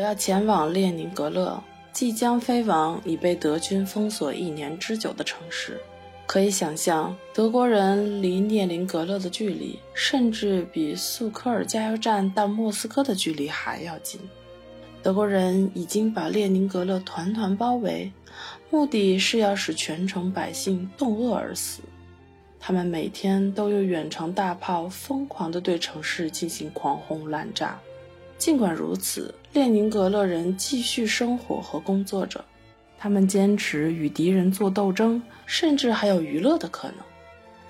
我要前往列宁格勒，即将飞往已被德军封锁一年之久的城市。可以想象，德国人离列宁格勒的距离，甚至比苏科尔加油站到莫斯科的距离还要近。德国人已经把列宁格勒团团包围，目的是要使全城百姓冻饿而死。他们每天都用远程大炮疯狂地对城市进行狂轰滥炸。尽管如此，列宁格勒人继续生活和工作着。他们坚持与敌人做斗争，甚至还有娱乐的可能。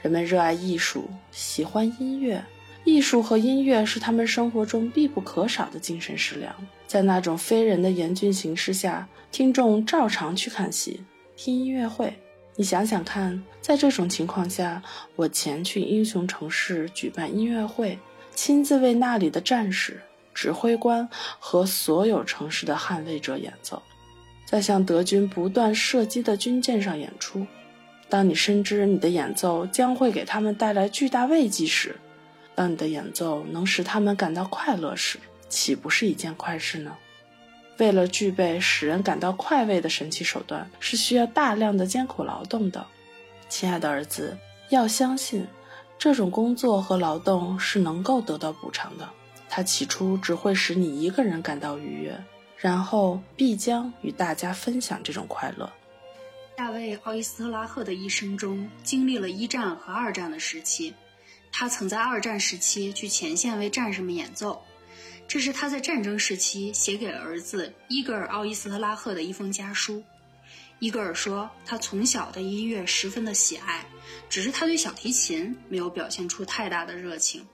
人们热爱艺术，喜欢音乐，艺术和音乐是他们生活中必不可少的精神食粮。在那种非人的严峻形势下，听众照常去看戏、听音乐会。你想想看，在这种情况下，我前去英雄城市举办音乐会，亲自为那里的战士、指挥官和所有城市的捍卫者演奏。在向德军不断射击的军舰上演出。当你深知你的演奏将会给他们带来巨大慰藉时，当你的演奏能使他们感到快乐时，岂不是一件快事呢？为了具备使人感到快慰的神奇手段，是需要大量的艰苦劳动的。亲爱的儿子，要相信，这种工作和劳动是能够得到补偿的。它起初只会使你一个人感到愉悦。然后必将与大家分享这种快乐。大卫·奥伊斯特拉赫的一生中经历了一战和二战的时期，他曾在二战时期去前线为战士们演奏。这是他在战争时期写给儿子伊格尔·奥伊斯特拉赫的一封家书。伊格尔说，他从小对音乐十分的喜爱，只是他对小提琴没有表现出太大的热情。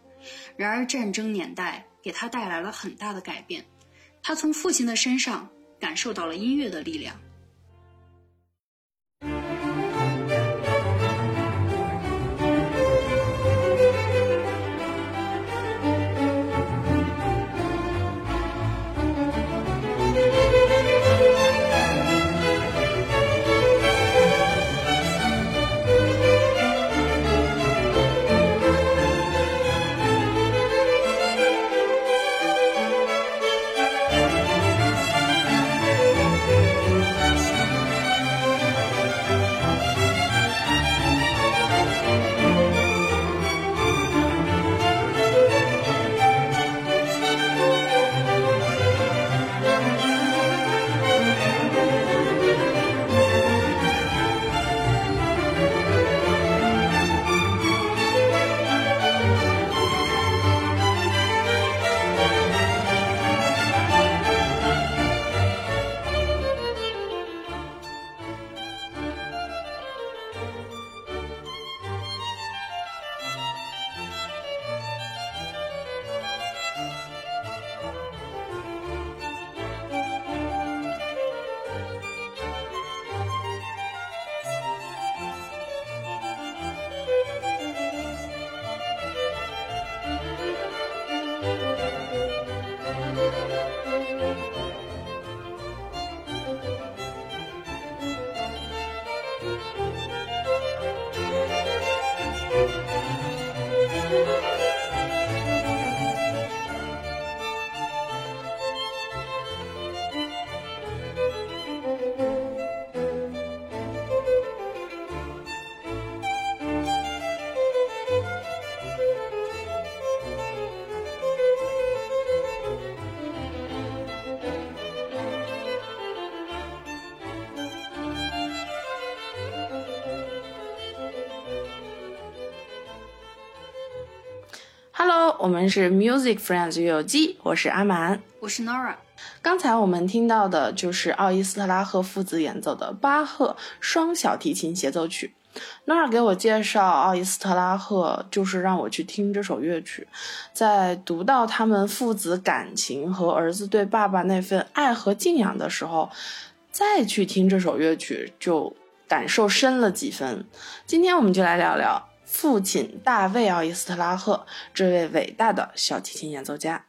然而，战争年代给他带来了很大的改变。他从父亲的身上感受到了音乐的力量。我们是 Music Friends 乐友记，我是阿蛮，我是 Nora。刚才我们听到的就是奥伊斯特拉赫父子演奏的巴赫双小提琴协奏曲。Nora 给我介绍奥伊斯特拉赫，就是让我去听这首乐曲。在读到他们父子感情和儿子对爸爸那份爱和敬仰的时候，再去听这首乐曲，就感受深了几分。今天我们就来聊聊。父亲大卫·奥伊斯特拉赫，这位伟大的小提琴演奏家。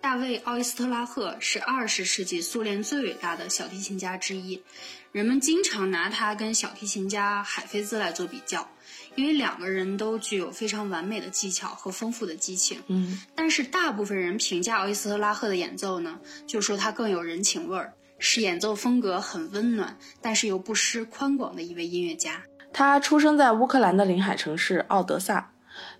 大卫·奥伊斯特拉赫是二十世纪苏联最伟大的小提琴家之一，人们经常拿他跟小提琴家海菲兹来做比较，因为两个人都具有非常完美的技巧和丰富的激情。嗯，但是大部分人评价奥伊斯特拉赫的演奏呢，就说他更有人情味儿，是演奏风格很温暖，但是又不失宽广的一位音乐家。他出生在乌克兰的临海城市奥德萨。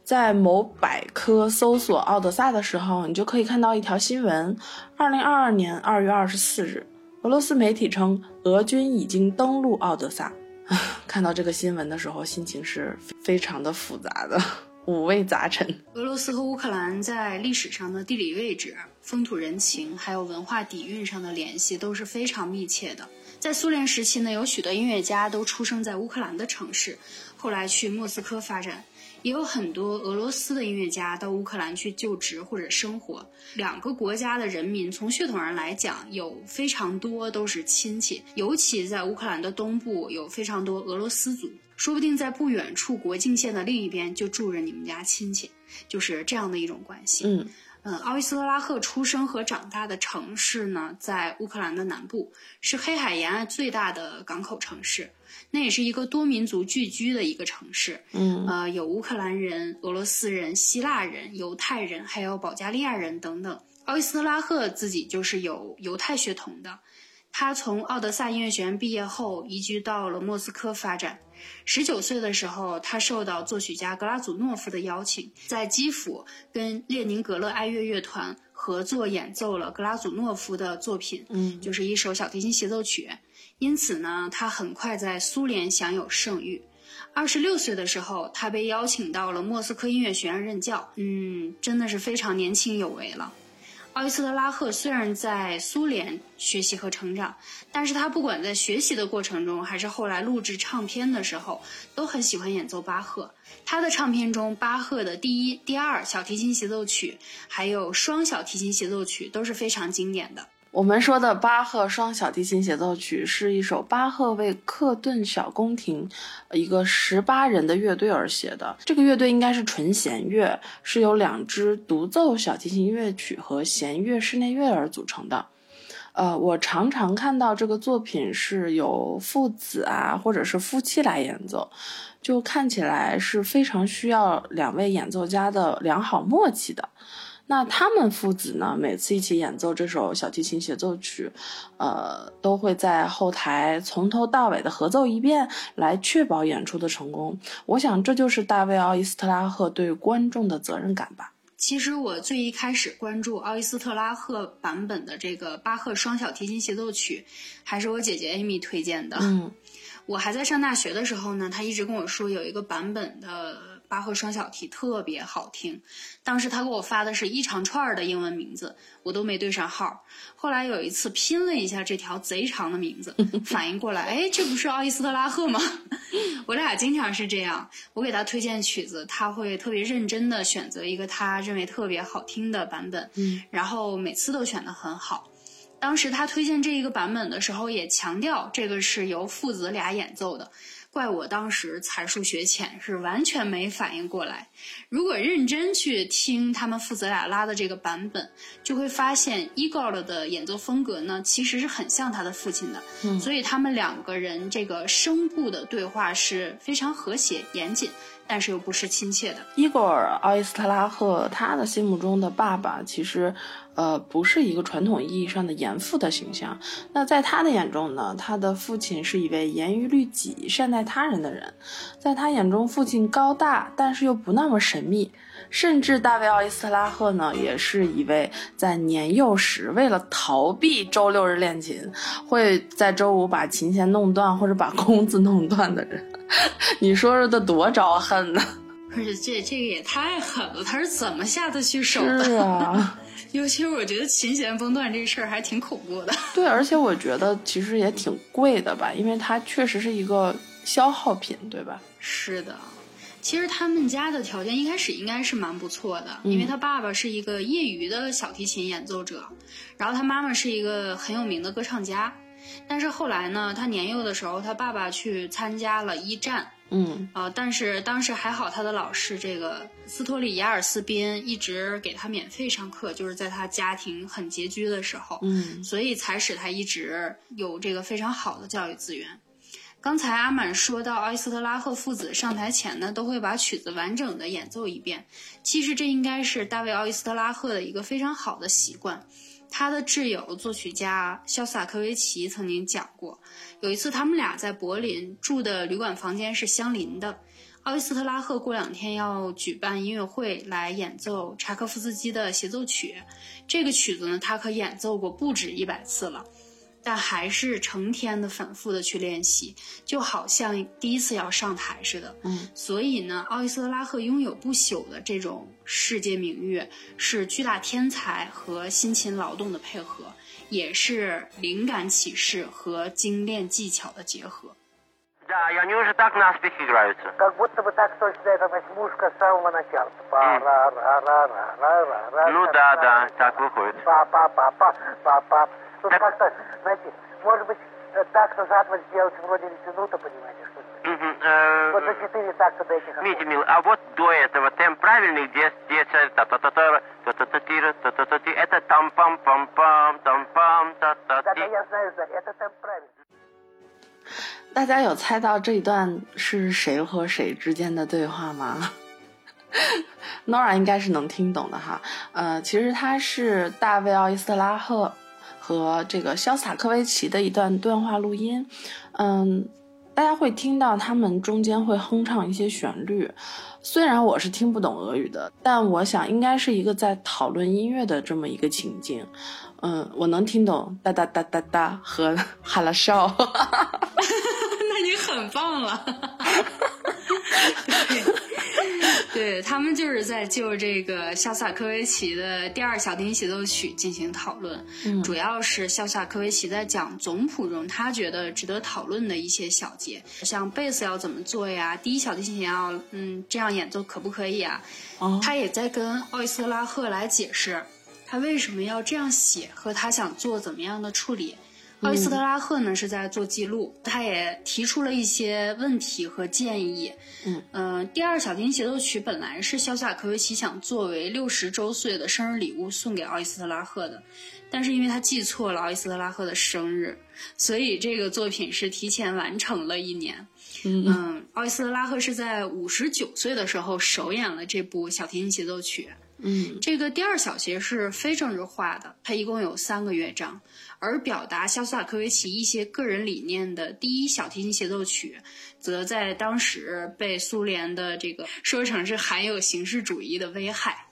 在某百科搜索奥德萨的时候，你就可以看到一条新闻：二零二二年二月二十四日，俄罗斯媒体称俄军已经登陆奥德萨。看到这个新闻的时候，心情是非常的复杂的，五味杂陈。俄罗斯和乌克兰在历史上的地理位置、风土人情，还有文化底蕴上的联系都是非常密切的。在苏联时期呢，有许多音乐家都出生在乌克兰的城市，后来去莫斯科发展。也有很多俄罗斯的音乐家到乌克兰去就职或者生活。两个国家的人民从血统上来讲，有非常多都是亲戚。尤其在乌克兰的东部，有非常多俄罗斯族，说不定在不远处国境线的另一边就住着你们家亲戚，就是这样的一种关系。嗯嗯，奥伊斯特拉赫出生和长大的城市呢，在乌克兰的南部，是黑海沿岸最大的港口城市。那也是一个多民族聚居的一个城市，嗯，呃，有乌克兰人、俄罗斯人、希腊人、犹太人，还有保加利亚人等等。奥伊斯特拉赫自己就是有犹太血统的，他从奥德萨音乐学院毕业后移居到了莫斯科发展。十九岁的时候，他受到作曲家格拉祖诺夫的邀请，在基辅跟列宁格勒爱乐乐团合作演奏了格拉祖诺夫的作品，嗯，就是一首小提琴协奏曲。因此呢，他很快在苏联享有盛誉。二十六岁的时候，他被邀请到了莫斯科音乐学院任教。嗯，真的是非常年轻有为了。奥伊斯特拉赫虽然在苏联学习和成长，但是他不管在学习的过程中，还是后来录制唱片的时候，都很喜欢演奏巴赫。他的唱片中，巴赫的第一、第二小提琴协奏曲，还有双小提琴协奏曲都是非常经典的。我们说的巴赫双小提琴协奏曲是一首巴赫为克顿小宫廷一个十八人的乐队而写的。这个乐队应该是纯弦乐，是由两支独奏小提琴乐曲和弦乐室内乐而组成的。呃，我常常看到这个作品是由父子啊，或者是夫妻来演奏，就看起来是非常需要两位演奏家的良好默契的。那他们父子呢？每次一起演奏这首小提琴协奏曲，呃，都会在后台从头到尾的合奏一遍，来确保演出的成功。我想这就是大卫·奥伊斯特拉赫对观众的责任感吧。其实我最一开始关注奥伊斯特拉赫版本的这个巴赫双小提琴协奏曲，还是我姐姐 Amy 推荐的。嗯，我还在上大学的时候呢，她一直跟我说有一个版本的。巴赫双小提特别好听，当时他给我发的是一长串的英文名字，我都没对上号。后来有一次拼了一下这条贼长的名字，反应过来，哎，这不是奥伊斯特拉赫吗？我俩经常是这样，我给他推荐曲子，他会特别认真的选择一个他认为特别好听的版本，嗯，然后每次都选的很好。当时他推荐这一个版本的时候，也强调这个是由父子俩演奏的。怪我当时才疏学浅，是完全没反应过来。如果认真去听他们父子俩拉的这个版本，就会发现 Igor 的演奏风格呢，其实是很像他的父亲的。嗯，所以他们两个人这个声部的对话是非常和谐严谨。但是又不失亲切的。伊戈尔·奥伊斯特拉赫，他的心目中的爸爸其实，呃，不是一个传统意义上的严父的形象。那在他的眼中呢，他的父亲是一位严于律己、善待他人的人。在他眼中，父亲高大，但是又不那么神秘。甚至大卫·奥伊斯特拉赫呢，也是一位在年幼时为了逃避周六日练琴，会在周五把琴弦弄断或者把弓子弄断的人。你说说他多招恨呢？不是这这个也太狠了，他是怎么下得去手的？是啊，尤其是我觉得琴弦崩断这事儿还挺恐怖的。对，而且我觉得其实也挺贵的吧，因为它确实是一个消耗品，对吧？是的。其实他们家的条件一开始应该是蛮不错的，因为他爸爸是一个业余的小提琴演奏者，然后他妈妈是一个很有名的歌唱家。但是后来呢，他年幼的时候，他爸爸去参加了一战，嗯呃，但是当时还好，他的老师这个斯托里亚尔斯宾一直给他免费上课，就是在他家庭很拮据的时候，嗯所以才使他一直有这个非常好的教育资源。刚才阿满说到，奥伊斯特拉赫父子上台前呢，都会把曲子完整的演奏一遍。其实这应该是大卫·奥伊斯特拉赫的一个非常好的习惯。他的挚友作曲家肖斯塔科维奇曾经讲过，有一次他们俩在柏林住的旅馆房间是相邻的。奥伊斯特拉赫过两天要举办音乐会来演奏柴可夫斯基的协奏曲，这个曲子呢，他可演奏过不止一百次了。但还是成天的反复的去练习，就好像第一次要上台似的。嗯，所以呢，奥伊斯特拉赫拥有不朽的这种世界名誉，是巨大天才和辛勤劳动的配合，也是灵感启示和精炼技巧的结合。вот сделать вроде лейтенута, понимаете, что ли? Мгм, э, Вот за четыре такта дайте как Митя, мил, а вот до этого темп правильный, где, где цель та та та та та та та тира та та та ти это там пам пам пам там пам та та Да, ти да, я знаю, знаю, это там правильно. 大家有猜到这一段是谁和谁之间的对话吗？Nora 应该是能听懂的哈。呃，其实它是大卫·奥伊斯特拉赫和这个肖斯塔科维奇的一段对话录音。嗯， 大家会听到他们中间会哼唱一些旋律。虽然我是听不懂俄语的，但我想应该是一个在讨论音乐的这么一个情境。嗯，我能听懂哒哒哒哒哒和哈拉少。那你很棒了。对，对他们就是在就这个肖斯塔科维奇的第二小提琴协奏曲进行讨论，嗯主要是肖斯塔科维奇在讲总谱中他觉得值得讨论的一些小节，像贝斯要怎么做呀，第一小提琴要嗯这样演奏可不可以啊？哦他也在跟奥伊斯特拉赫来解释他为什么要这样写和他想做怎么样的处理。奥伊斯特拉赫呢是在做记录，他也提出了一些问题和建议。嗯呃第二小提琴协奏曲本来是肖斯塔科维奇想作为六十周岁的生日礼物送给奥伊斯特拉赫的，但是因为他记错了奥伊斯特拉赫的生日，所以这个作品是提前完成了一年。嗯嗯，奥伊斯特拉赫是在五十九岁的时候首演了这部小提琴协奏曲。嗯这个第二小节是非政治化的，它一共有三个乐章，而表达肖斯塔科维奇一些个人理念的第一小提琴协奏曲，则在当时被苏联的这个说成是含有形式主义的危害。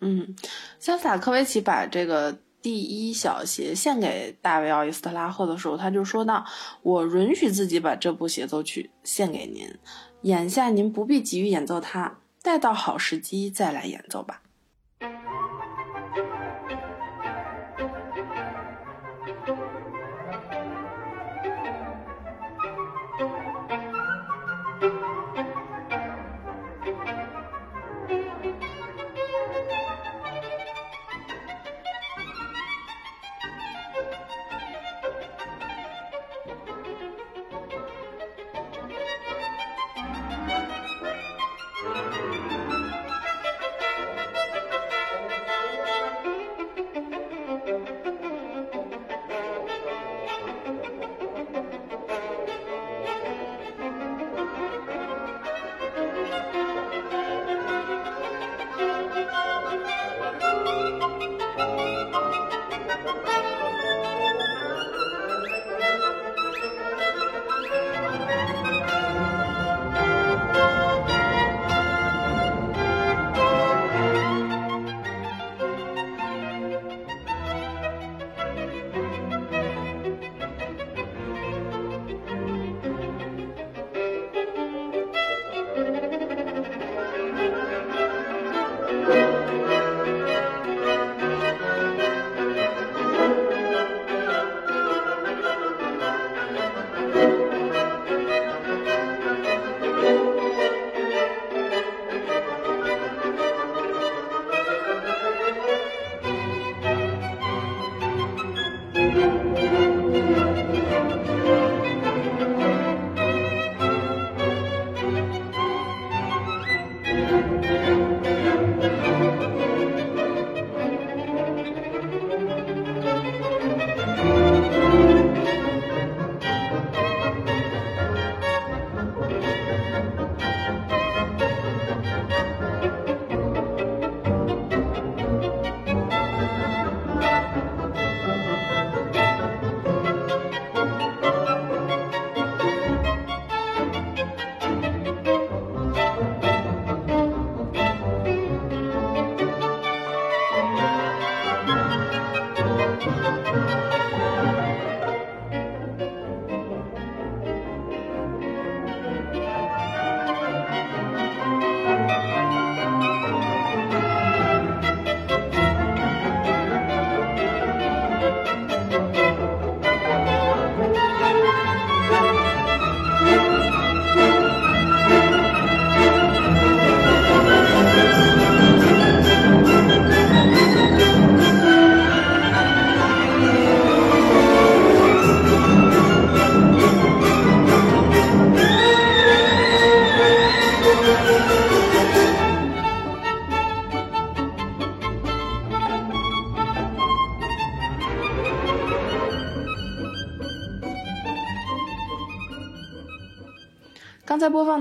嗯，肖斯塔科维奇把这个第一小协献给大卫·奥伊斯特拉赫的时候，他就说道：“我允许自己把这部协奏曲献给您，眼下您不必急于演奏它，待到好时机再来演奏吧。”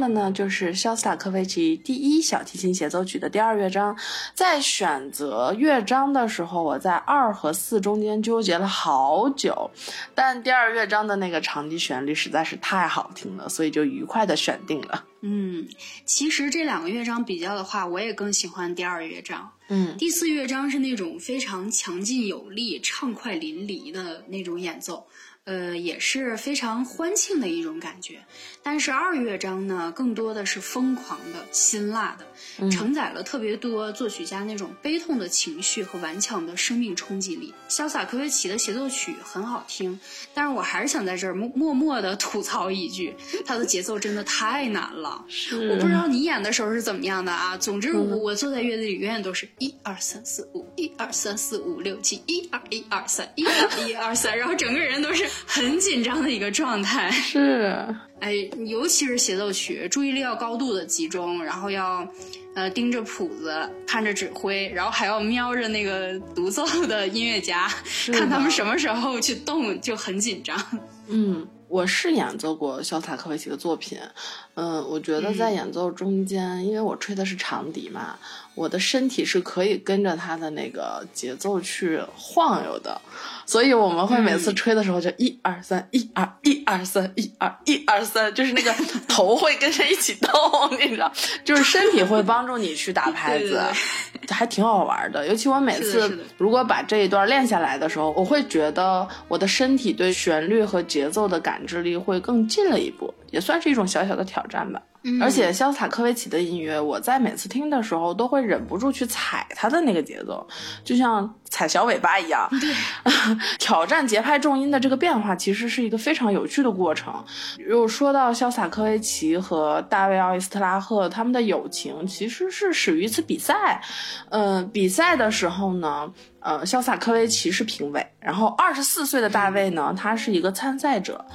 刚才播放的呢，就是肖斯塔科维奇第一小提琴协奏曲的第二乐章。在选择乐章的时候，我在二和四中间纠结了好久，但第二乐章的那个长笛旋律实在是太好听了，所以就愉快的选定了。嗯，其实这两个乐章比较的话，我也更喜欢第二乐章。嗯，第四乐章是那种非常强劲有力、畅快淋漓的那种演奏。呃，也是非常欢庆的一种感觉，但是二乐章呢，更多的是疯狂的、辛辣的，承载了特别多作曲家那种悲痛的情绪和顽强的生命冲击力。潇洒科维奇的协奏曲很好听，但是我还是想在这儿默默默的吐槽一句，他的节奏真的太难了。是我不知道你演的时候是怎么样的啊？总之，我我坐在乐队里永远都是一二三四五，一二三四五六七，一二一二三，一二一二三，然后整个人都是。很紧张的一个状态是，哎，尤其是协奏曲，注意力要高度的集中，然后要，呃，盯着谱子，看着指挥，然后还要瞄着那个独奏的音乐家，看他们什么时候去动，就很紧张。嗯。我是演奏过肖斯塔科维奇的作品，嗯，我觉得在演奏中间，因为我吹的是长笛嘛，我的身体是可以跟着它的那个节奏去晃悠的，所以我们会每次吹的时候就一二三，一二一二三，一二一二三，就是那个 头会跟着一起动，你知道，就是身体会帮助你去打拍子，还挺好玩的。尤其我每次如果把这一段练下来的时候，我会觉得我的身体对旋律和节奏的感。感知力会更近了一步，也算是一种小小的挑战吧。而且肖斯塔科维奇的音乐，我在每次听的时候都会忍不住去踩他的那个节奏，就像踩小尾巴一样。对，挑战节拍重音的这个变化，其实是一个非常有趣的过程。又说到肖斯塔科维奇和大卫奥伊斯特拉赫他们的友情，其实是始于一次比赛。嗯，比赛的时候呢，呃，肖斯塔科维奇是评委，然后二十四岁的大卫呢，他是一个参赛者。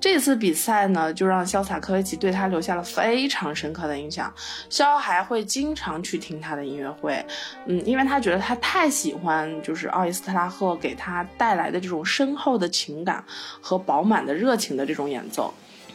这次比赛呢，就让潇洒科维奇对他留下了非常深刻的印象。肖还会经常去听他的音乐会，嗯，因为他觉得他太喜欢就是奥伊斯特拉赫给他带来的这种深厚的情感和饱满的热情的这种演奏。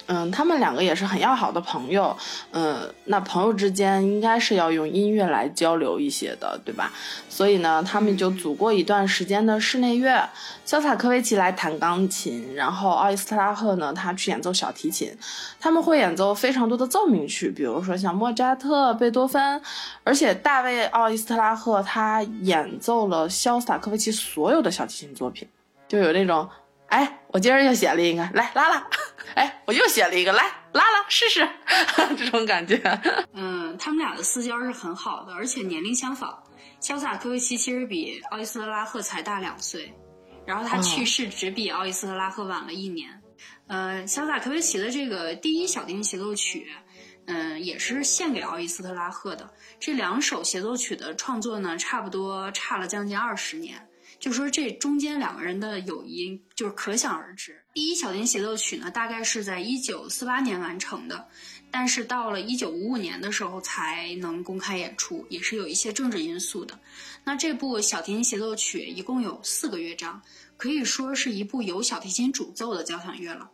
嗯，他们两个也是很要好的朋友，嗯，那朋友之间应该是要用音乐来交流一些的，对吧？所以呢，他们就组过一段时间的室内乐，肖斯塔科维奇来弹钢琴，然后奥伊斯特拉赫呢，他去演奏小提琴，他们会演奏非常多的奏鸣曲，比如说像莫扎特、贝多芬，而且大卫奥伊斯特拉赫他演奏了肖斯塔科维奇所有的小提琴作品，就有那种。哎，我今儿又写了一个，来拉拉。哎，我又写了一个，来拉拉试试，这种感觉。嗯，他们俩的私交是很好的，而且年龄相仿。肖斯塔科维奇其实比奥伊斯特拉赫才大两岁，然后他去世只比奥伊斯特拉赫晚了一年。呃，肖斯塔科维奇的这个第一小提琴协奏曲，嗯，也是献给奥伊斯特拉赫的。这两首协奏曲的创作呢，差不多差了将近二十年。就说这中间两个人的友谊，就是可想而知。第一小提琴协奏曲呢，大概是在一九四八年完成的，但是到了一九五五年的时候才能公开演出，也是有一些政治因素的。那这部小提琴协奏曲一共有四个乐章，可以说是一部由小提琴主奏的交响乐了。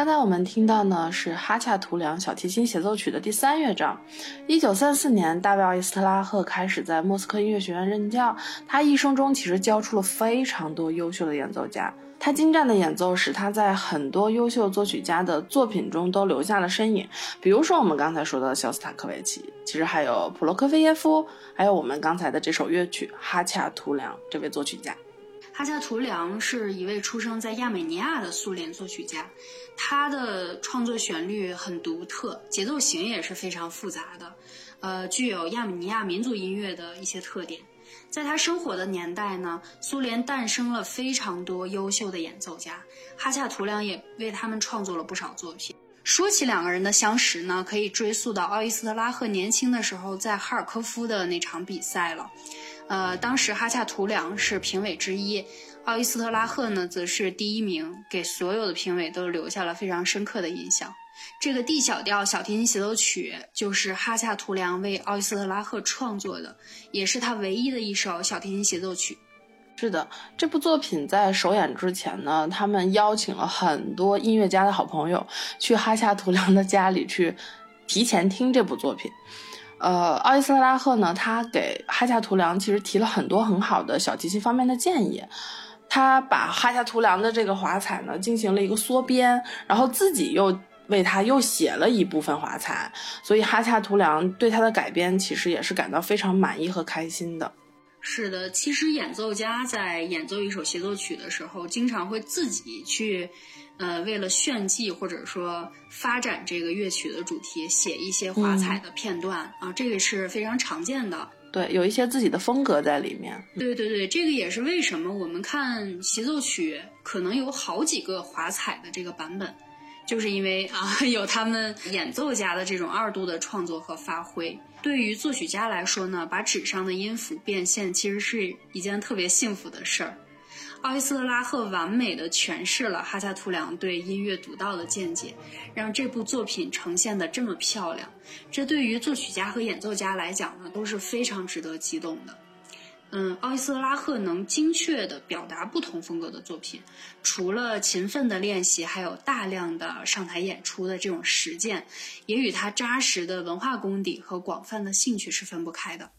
刚才我们听到呢是哈恰图良小提琴协奏曲的第三乐章。一九三四年，大卫·奥伊斯特拉赫开始在莫斯科音乐学院任教。他一生中其实教出了非常多优秀的演奏家。他精湛的演奏使他在很多优秀作曲家的作品中都留下了身影。比如说我们刚才说到的肖斯塔科维奇，其实还有普罗科菲耶夫，还有我们刚才的这首乐曲哈恰图良这位作曲家。哈恰图良是一位出生在亚美尼亚的苏联作曲家，他的创作旋律很独特，节奏型也是非常复杂的，呃，具有亚美尼亚民族音乐的一些特点。在他生活的年代呢，苏联诞生了非常多优秀的演奏家，哈恰图良也为他们创作了不少作品。说起两个人的相识呢，可以追溯到奥伊斯特拉赫年轻的时候在哈尔科夫的那场比赛了。呃，当时哈恰图良是评委之一，奥伊斯特拉赫呢则是第一名，给所有的评委都留下了非常深刻的印象。这个 D 小调小提琴协奏曲就是哈恰图良为奥伊斯特拉赫创作的，也是他唯一的一首小提琴协奏曲。是的，这部作品在首演之前呢，他们邀请了很多音乐家的好朋友去哈恰图良的家里去提前听这部作品。呃，奥伊斯特拉赫呢，他给哈恰图良其实提了很多很好的小提琴方面的建议。他把哈恰图良的这个华彩呢进行了一个缩编，然后自己又为他又写了一部分华彩，所以哈恰图良对他的改编其实也是感到非常满意和开心的。是的，其实演奏家在演奏一首协奏曲的时候，经常会自己去，呃，为了炫技或者说发展这个乐曲的主题，写一些华彩的片段啊，这个是非常常见的。对，有一些自己的风格在里面。对对对，这个也是为什么我们看协奏曲可能有好几个华彩的这个版本。就是因为啊，有他们演奏家的这种二度的创作和发挥，对于作曲家来说呢，把纸上的音符变现，其实是一件特别幸福的事儿。奥伊斯特拉赫完美的诠释了哈萨图良对音乐独到的见解，让这部作品呈现的这么漂亮，这对于作曲家和演奏家来讲呢，都是非常值得激动的。嗯，奥伊斯特拉赫能精确地表达不同风格的作品，除了勤奋的练习，还有大量的上台演出的这种实践，也与他扎实的文化功底和广泛的兴趣是分不开的。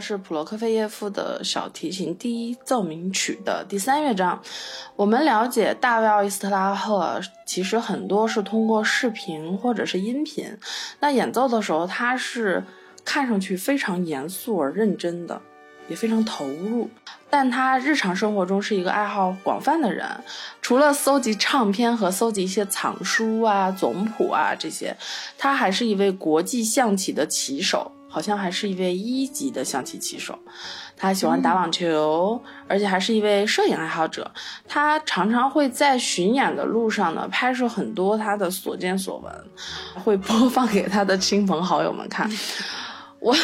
是普罗科菲耶夫的小提琴第一奏鸣曲的第三乐章。我们了解大卫·奥伊斯特拉赫，其实很多是通过视频或者是音频。那演奏的时候，他是看上去非常严肃而认真的，也非常投入。但他日常生活中是一个爱好广泛的人，除了搜集唱片和搜集一些藏书啊、总谱啊这些，他还是一位国际象棋的棋手，好像还是一位一级的象棋棋手。他喜欢打网球，而且还是一位摄影爱好者。他常常会在巡演的路上呢，拍摄很多他的所见所闻，会播放给他的亲朋好友们看。我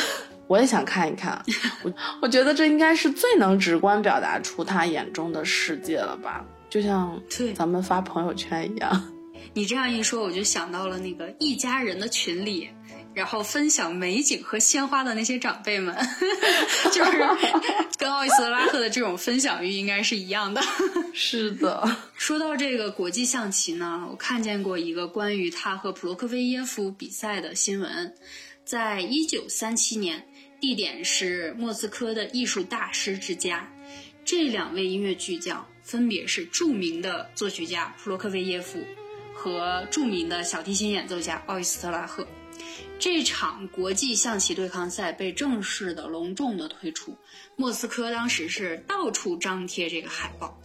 我也想看一看，我我觉得这应该是最能直观表达出他眼中的世界了吧，就像对咱们发朋友圈一样。你这样一说，我就想到了那个一家人的群里，然后分享美景和鲜花的那些长辈们，就是 跟奥伊斯特拉赫的这种分享欲应该是一样的。是的，说到这个国际象棋呢，我看见过一个关于他和普罗科菲耶夫比赛的新闻，在一九三七年，地点是莫斯科的艺术大师之家。这两位音乐巨匠分别是著名的作曲家普罗科菲耶夫和著名的小提琴演奏家奥伊斯特拉赫。这场国际象棋对抗赛被正式的隆重的推出，莫斯科当时是到处张贴这个海报。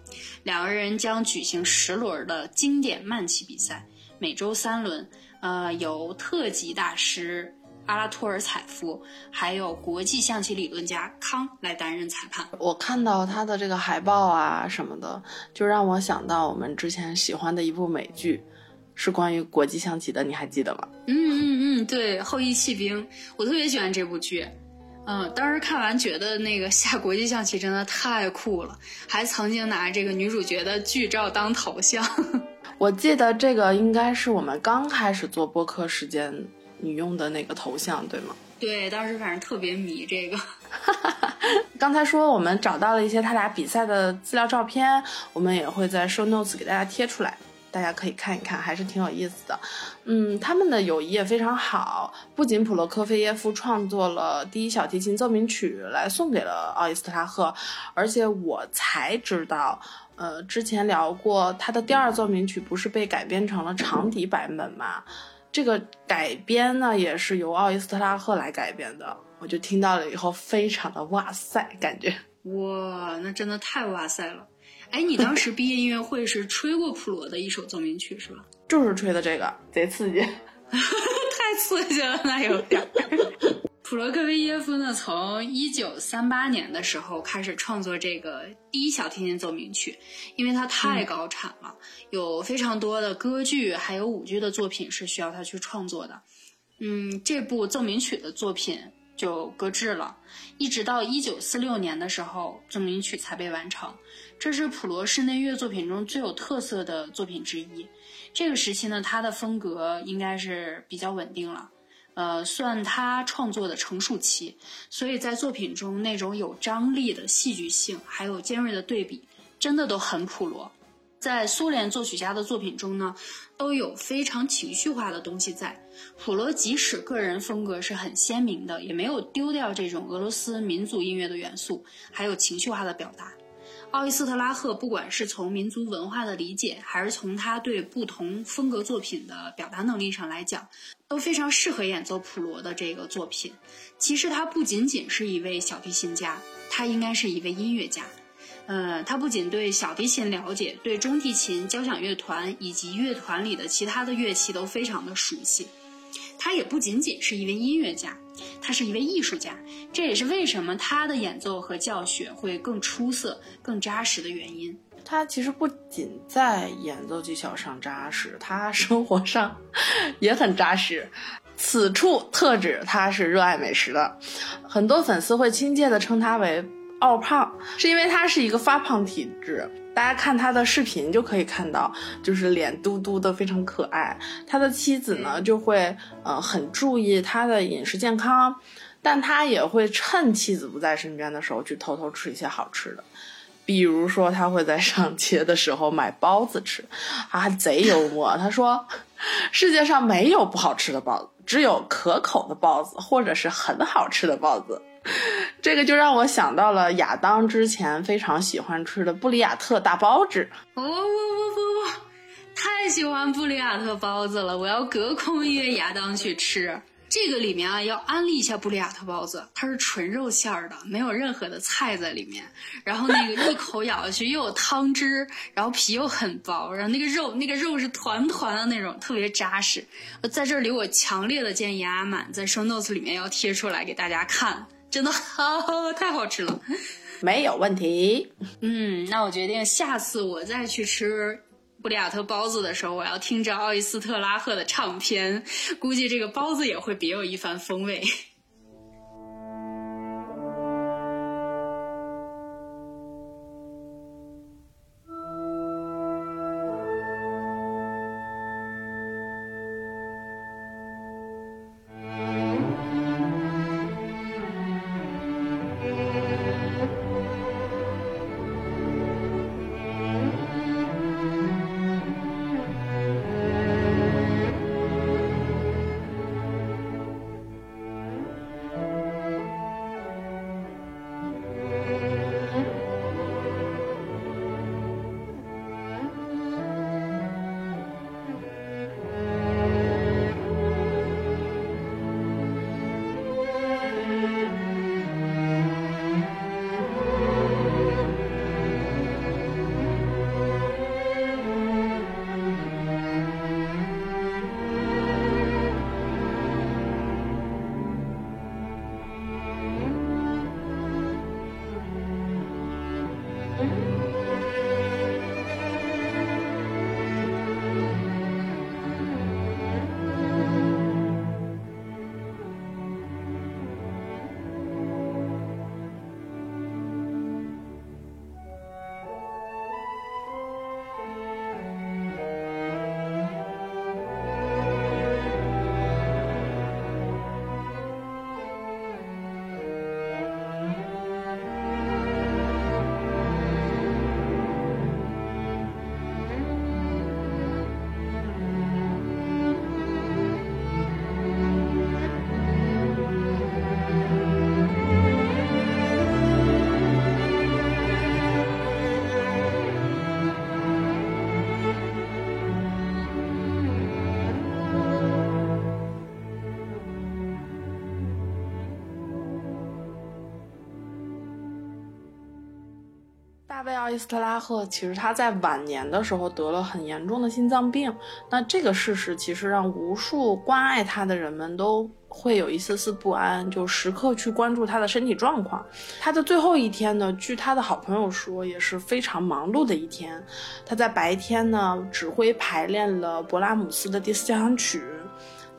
两个人将举行十轮的经典慢棋比赛，每周三轮。呃，由特级大师阿拉托尔采夫，还有国际象棋理论家康来担任裁判。我看到他的这个海报啊什么的，就让我想到我们之前喜欢的一部美剧，是关于国际象棋的，你还记得吗？嗯嗯嗯，对，《后羿弃兵》，我特别喜欢这部剧。嗯，当时看完觉得那个下国际象棋真的太酷了，还曾经拿这个女主角的剧照当头像。我记得这个应该是我们刚开始做播客时间你用的那个头像，对吗？对，当时反正特别迷这个。刚才说我们找到了一些他俩比赛的资料照片，我们也会在 show notes 给大家贴出来，大家可以看一看，还是挺有意思的。嗯，他们的友谊也非常好，不仅普罗科菲耶夫创作了第一小提琴奏鸣曲来送给了奥伊斯特拉赫，而且我才知道。呃，之前聊过他的第二奏鸣曲不是被改编成了长笛版本吗？这个改编呢也是由奥伊斯特拉赫来改编的，我就听到了以后非常的哇塞，感觉哇，那真的太哇塞了！哎，你当时毕业音乐会是吹过普罗的一首奏鸣曲是吧？就是吹的这个，贼刺激，太刺激了，那有点。普罗科菲耶夫呢，从一九三八年的时候开始创作这个第一小提琴奏鸣曲，因为它太高产了，有非常多的歌剧还有舞剧的作品是需要他去创作的。嗯，这部奏鸣曲的作品就搁置了，一直到一九四六年的时候，奏鸣曲才被完成。这是普罗室内乐作品中最有特色的作品之一。这个时期呢，他的风格应该是比较稳定了。呃，算他创作的成熟期，所以在作品中那种有张力的戏剧性，还有尖锐的对比，真的都很普罗。在苏联作曲家的作品中呢，都有非常情绪化的东西在。普罗即使个人风格是很鲜明的，也没有丢掉这种俄罗斯民族音乐的元素，还有情绪化的表达。奥伊斯特拉赫不管是从民族文化的理解，还是从他对不同风格作品的表达能力上来讲。都非常适合演奏普罗的这个作品。其实他不仅仅是一位小提琴家，他应该是一位音乐家。呃，他不仅对小提琴了解，对中提琴、交响乐团以及乐团里的其他的乐器都非常的熟悉。他也不仅仅是一位音乐家，他是一位艺术家。这也是为什么他的演奏和教学会更出色、更扎实的原因。他其实不仅在演奏技巧上扎实，他生活上也很扎实。此处特指他是热爱美食的，很多粉丝会亲切地称他为“奥胖”，是因为他是一个发胖体质。大家看他的视频就可以看到，就是脸嘟嘟的，非常可爱。他的妻子呢，就会呃很注意他的饮食健康，但他也会趁妻子不在身边的时候去偷偷吃一些好吃的。比如说，他会在上街的时候买包子吃，啊，贼幽默。他说，世界上没有不好吃的包子，只有可口的包子，或者是很好吃的包子。这个就让我想到了亚当之前非常喜欢吃的布里亚特大包子。哦不不不不，太喜欢布里亚特包子了，我要隔空约亚当去吃。这个里面啊，要安利一下布里亚特包子，它是纯肉馅儿的，没有任何的菜在里面。然后那个一口咬下去又有汤汁，然后皮又很薄，然后那个肉那个肉是团团的那种，特别扎实。在这里，我强烈的建议阿满在 show notes 里面要贴出来给大家看，真的好太好吃了。没有问题。嗯，那我决定下次我再去吃。布里亚特包子的时候，我要听着奥伊斯特拉赫的唱片，估计这个包子也会别有一番风味。伊斯特拉赫其实他在晚年的时候得了很严重的心脏病，那这个事实其实让无数关爱他的人们都会有一丝丝不安，就时刻去关注他的身体状况。他的最后一天呢，据他的好朋友说，也是非常忙碌的一天。他在白天呢指挥排练了勃拉姆斯的第四交响曲，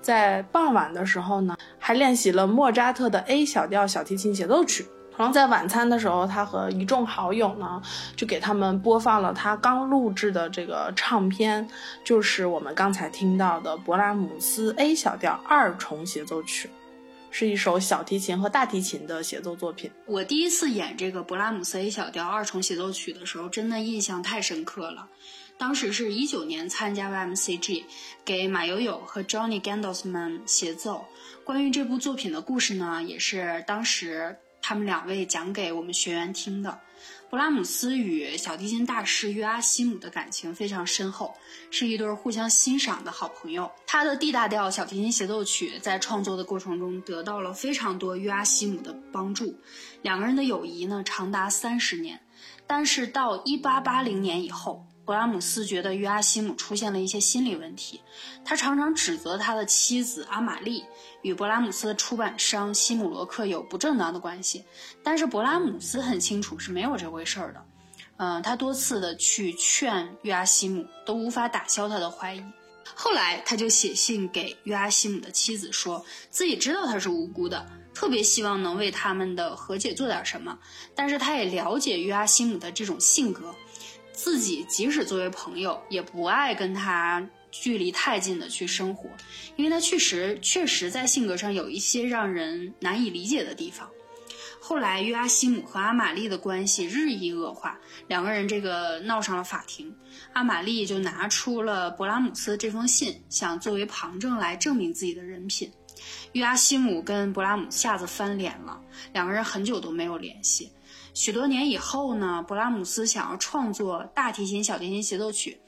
在傍晚的时候呢还练习了莫扎特的 A 小调小提琴协奏曲。然后在晚餐的时候，他和一众好友呢，就给他们播放了他刚录制的这个唱片，就是我们刚才听到的勃拉姆斯 A 小调二重协奏曲，是一首小提琴和大提琴的协奏作品。我第一次演这个勃拉姆斯 A 小调二重协奏曲的时候，真的印象太深刻了。当时是一九年参加 YMCG，给马友友和 Johnny Gendelsman 协奏。关于这部作品的故事呢，也是当时。他们两位讲给我们学员听的。勃拉姆斯与小提琴大师约阿希姆的感情非常深厚，是一对互相欣赏的好朋友。他的 D 大调小提琴协奏曲在创作的过程中得到了非常多约阿希姆的帮助，两个人的友谊呢长达三十年。但是到1880年以后。勃拉姆斯觉得约阿希姆出现了一些心理问题，他常常指责他的妻子阿玛丽与勃拉姆斯的出版商西姆罗克有不正当的关系。但是勃拉姆斯很清楚是没有这回事儿的，嗯，他多次的去劝约阿希姆，都无法打消他的怀疑。后来他就写信给约阿希姆的妻子，说自己知道他是无辜的，特别希望能为他们的和解做点什么。但是他也了解约阿希姆的这种性格。自己即使作为朋友，也不爱跟他距离太近的去生活，因为他确实确实在性格上有一些让人难以理解的地方。后来约阿希姆和阿玛丽的关系日益恶化，两个人这个闹上了法庭。阿玛丽就拿出了勃拉姆斯这封信，想作为旁证来证明自己的人品。约阿希姆跟勃拉姆下子翻脸了，两个人很久都没有联系。许多年以后呢，勃拉姆斯想要创作大提琴小提琴协奏曲，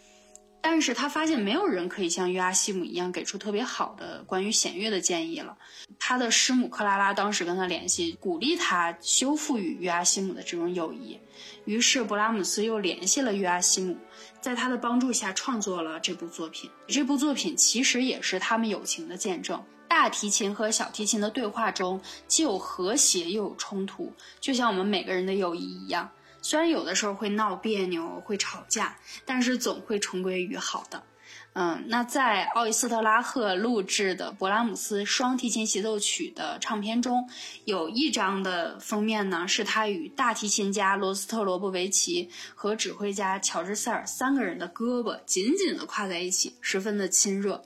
但是他发现没有人可以像约阿希姆一样给出特别好的关于弦乐的建议了。他的师母克拉拉当时跟他联系，鼓励他修复与约阿希姆的这种友谊。于是勃拉姆斯又联系了约阿希姆，在他的帮助下创作了这部作品。这部作品其实也是他们友情的见证。大提琴和小提琴的对话中，既有和谐又有冲突，就像我们每个人的友谊一样。虽然有的时候会闹别扭、会吵架，但是总会重归于好的。嗯，那在奥伊斯特拉赫录制的勃拉姆斯双提琴协奏曲的唱片中，有一张的封面呢，是他与大提琴家罗斯特罗波维奇和指挥家乔治塞尔三个人的胳膊紧紧地挎在一起，十分的亲热。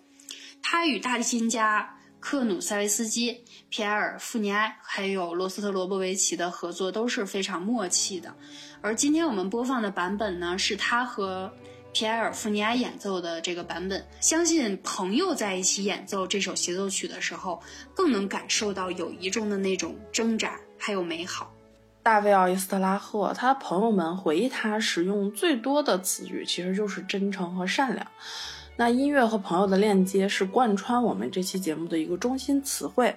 他与大提琴家。克努塞维斯基、皮埃尔·富尼埃还有罗斯特罗波维奇的合作都是非常默契的，而今天我们播放的版本呢，是他和皮埃尔·富尼埃演奏的这个版本。相信朋友在一起演奏这首协奏曲的时候，更能感受到友谊中的那种挣扎还有美好。大卫·奥伊斯特拉赫，他的朋友们回忆他使用最多的词语，其实就是真诚和善良。那音乐和朋友的链接是贯穿我们这期节目的一个中心词汇。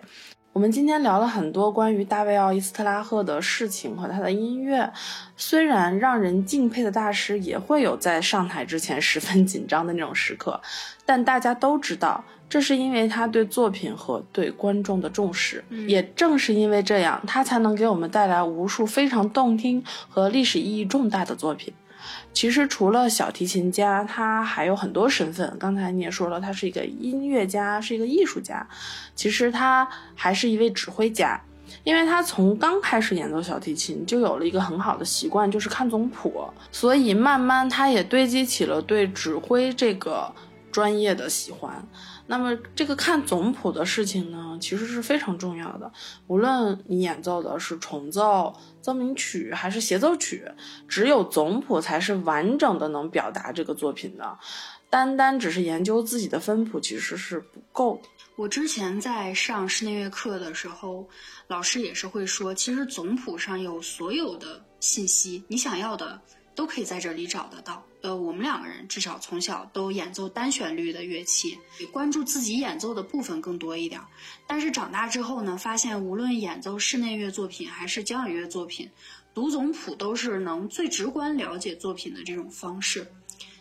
我们今天聊了很多关于大卫·奥伊斯特拉赫的事情和他的音乐。虽然让人敬佩的大师也会有在上台之前十分 紧张的那种时刻，但大家都知道，这是因为他对作品和对观众的重视。也正是因为这样，他才能给我们带来无数非常动听和历史意义重大的作品。其实除了小提琴家，他还有很多身份。刚才你也说了，他是一个音乐家，是一个艺术家。其实他还是一位指挥家，因为他从刚开始演奏小提琴就有了一个很好的习惯，就是看总谱。所以慢慢他也堆积起了对指挥这个专业的喜欢。那么这个看总谱的事情呢，其实是非常重要的。无论你演奏的是重奏、奏鸣曲还是协奏曲，只有总谱才是完整的能表达这个作品的。单单只是研究自己的分谱其实是不够的。我之前在上室内乐课的时候，老师也是会说，其实总谱上有所有的信息，你想要的。都可以在这里找得到。呃，我们两个人至少从小都演奏单旋律的乐器，关注自己演奏的部分更多一点。但是长大之后呢，发现无论演奏室内乐作品还是交响乐作品，读总谱都是能最直观了解作品的这种方式。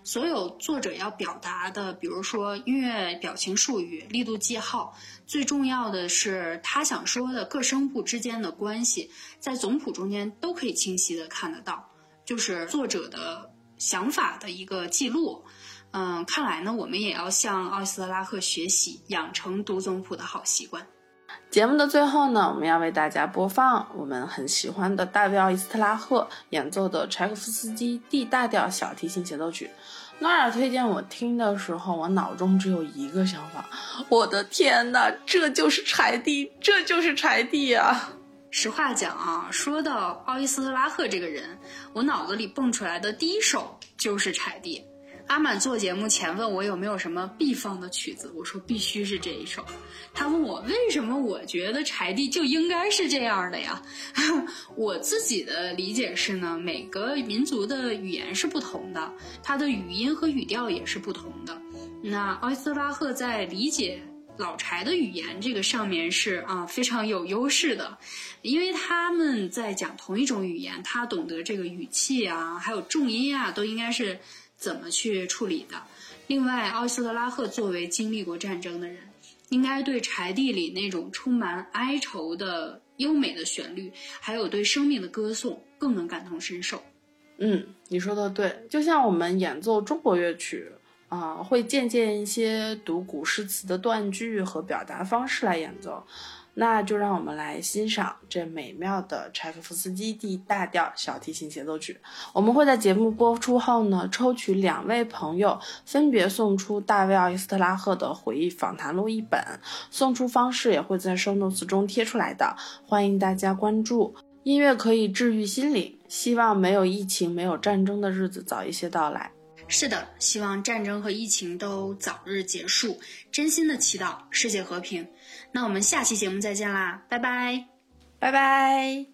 所有作者要表达的，比如说音乐表情术语、力度记号，最重要的是他想说的各声部之间的关系，在总谱中间都可以清晰的看得到。就是作者的想法的一个记录，嗯，看来呢，我们也要向奥斯特拉赫学习，养成读总谱的好习惯。节目的最后呢，我们要为大家播放我们很喜欢的大卫·奥斯特拉赫演奏的柴可夫斯基 D 大调小提琴协奏曲。诺尔推荐我听的时候，我脑中只有一个想法：我的天哪，这就是柴蒂，这就是柴蒂啊！实话讲啊，说到奥伊斯特拉赫这个人，我脑子里蹦出来的第一首就是柴蒂。阿满做节目前问我有没有什么必放的曲子，我说必须是这一首。他问我为什么我觉得柴蒂就应该是这样的呀？我自己的理解是呢，每个民族的语言是不同的，它的语音和语调也是不同的。那奥伊斯特拉赫在理解。老柴的语言这个上面是啊非常有优势的，因为他们在讲同一种语言，他懂得这个语气啊，还有重音啊，都应该是怎么去处理的。另外，奥斯特拉赫作为经历过战争的人，应该对柴地里那种充满哀愁的优美的旋律，还有对生命的歌颂更能感同身受。嗯，你说的对，就像我们演奏中国乐曲。啊，会借鉴一些读古诗词的断句和表达方式来演奏，那就让我们来欣赏这美妙的柴可夫斯基 D 大调小提琴协奏曲。我们会在节目播出后呢，抽取两位朋友，分别送出大卫奥伊斯特拉赫的回忆访谈录一本，送出方式也会在收 notes 中贴出来的，欢迎大家关注。音乐可以治愈心灵，希望没有疫情、没有战争的日子早一些到来。是的，希望战争和疫情都早日结束，真心的祈祷世界和平。那我们下期节目再见啦，拜拜，拜拜。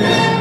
Yeah.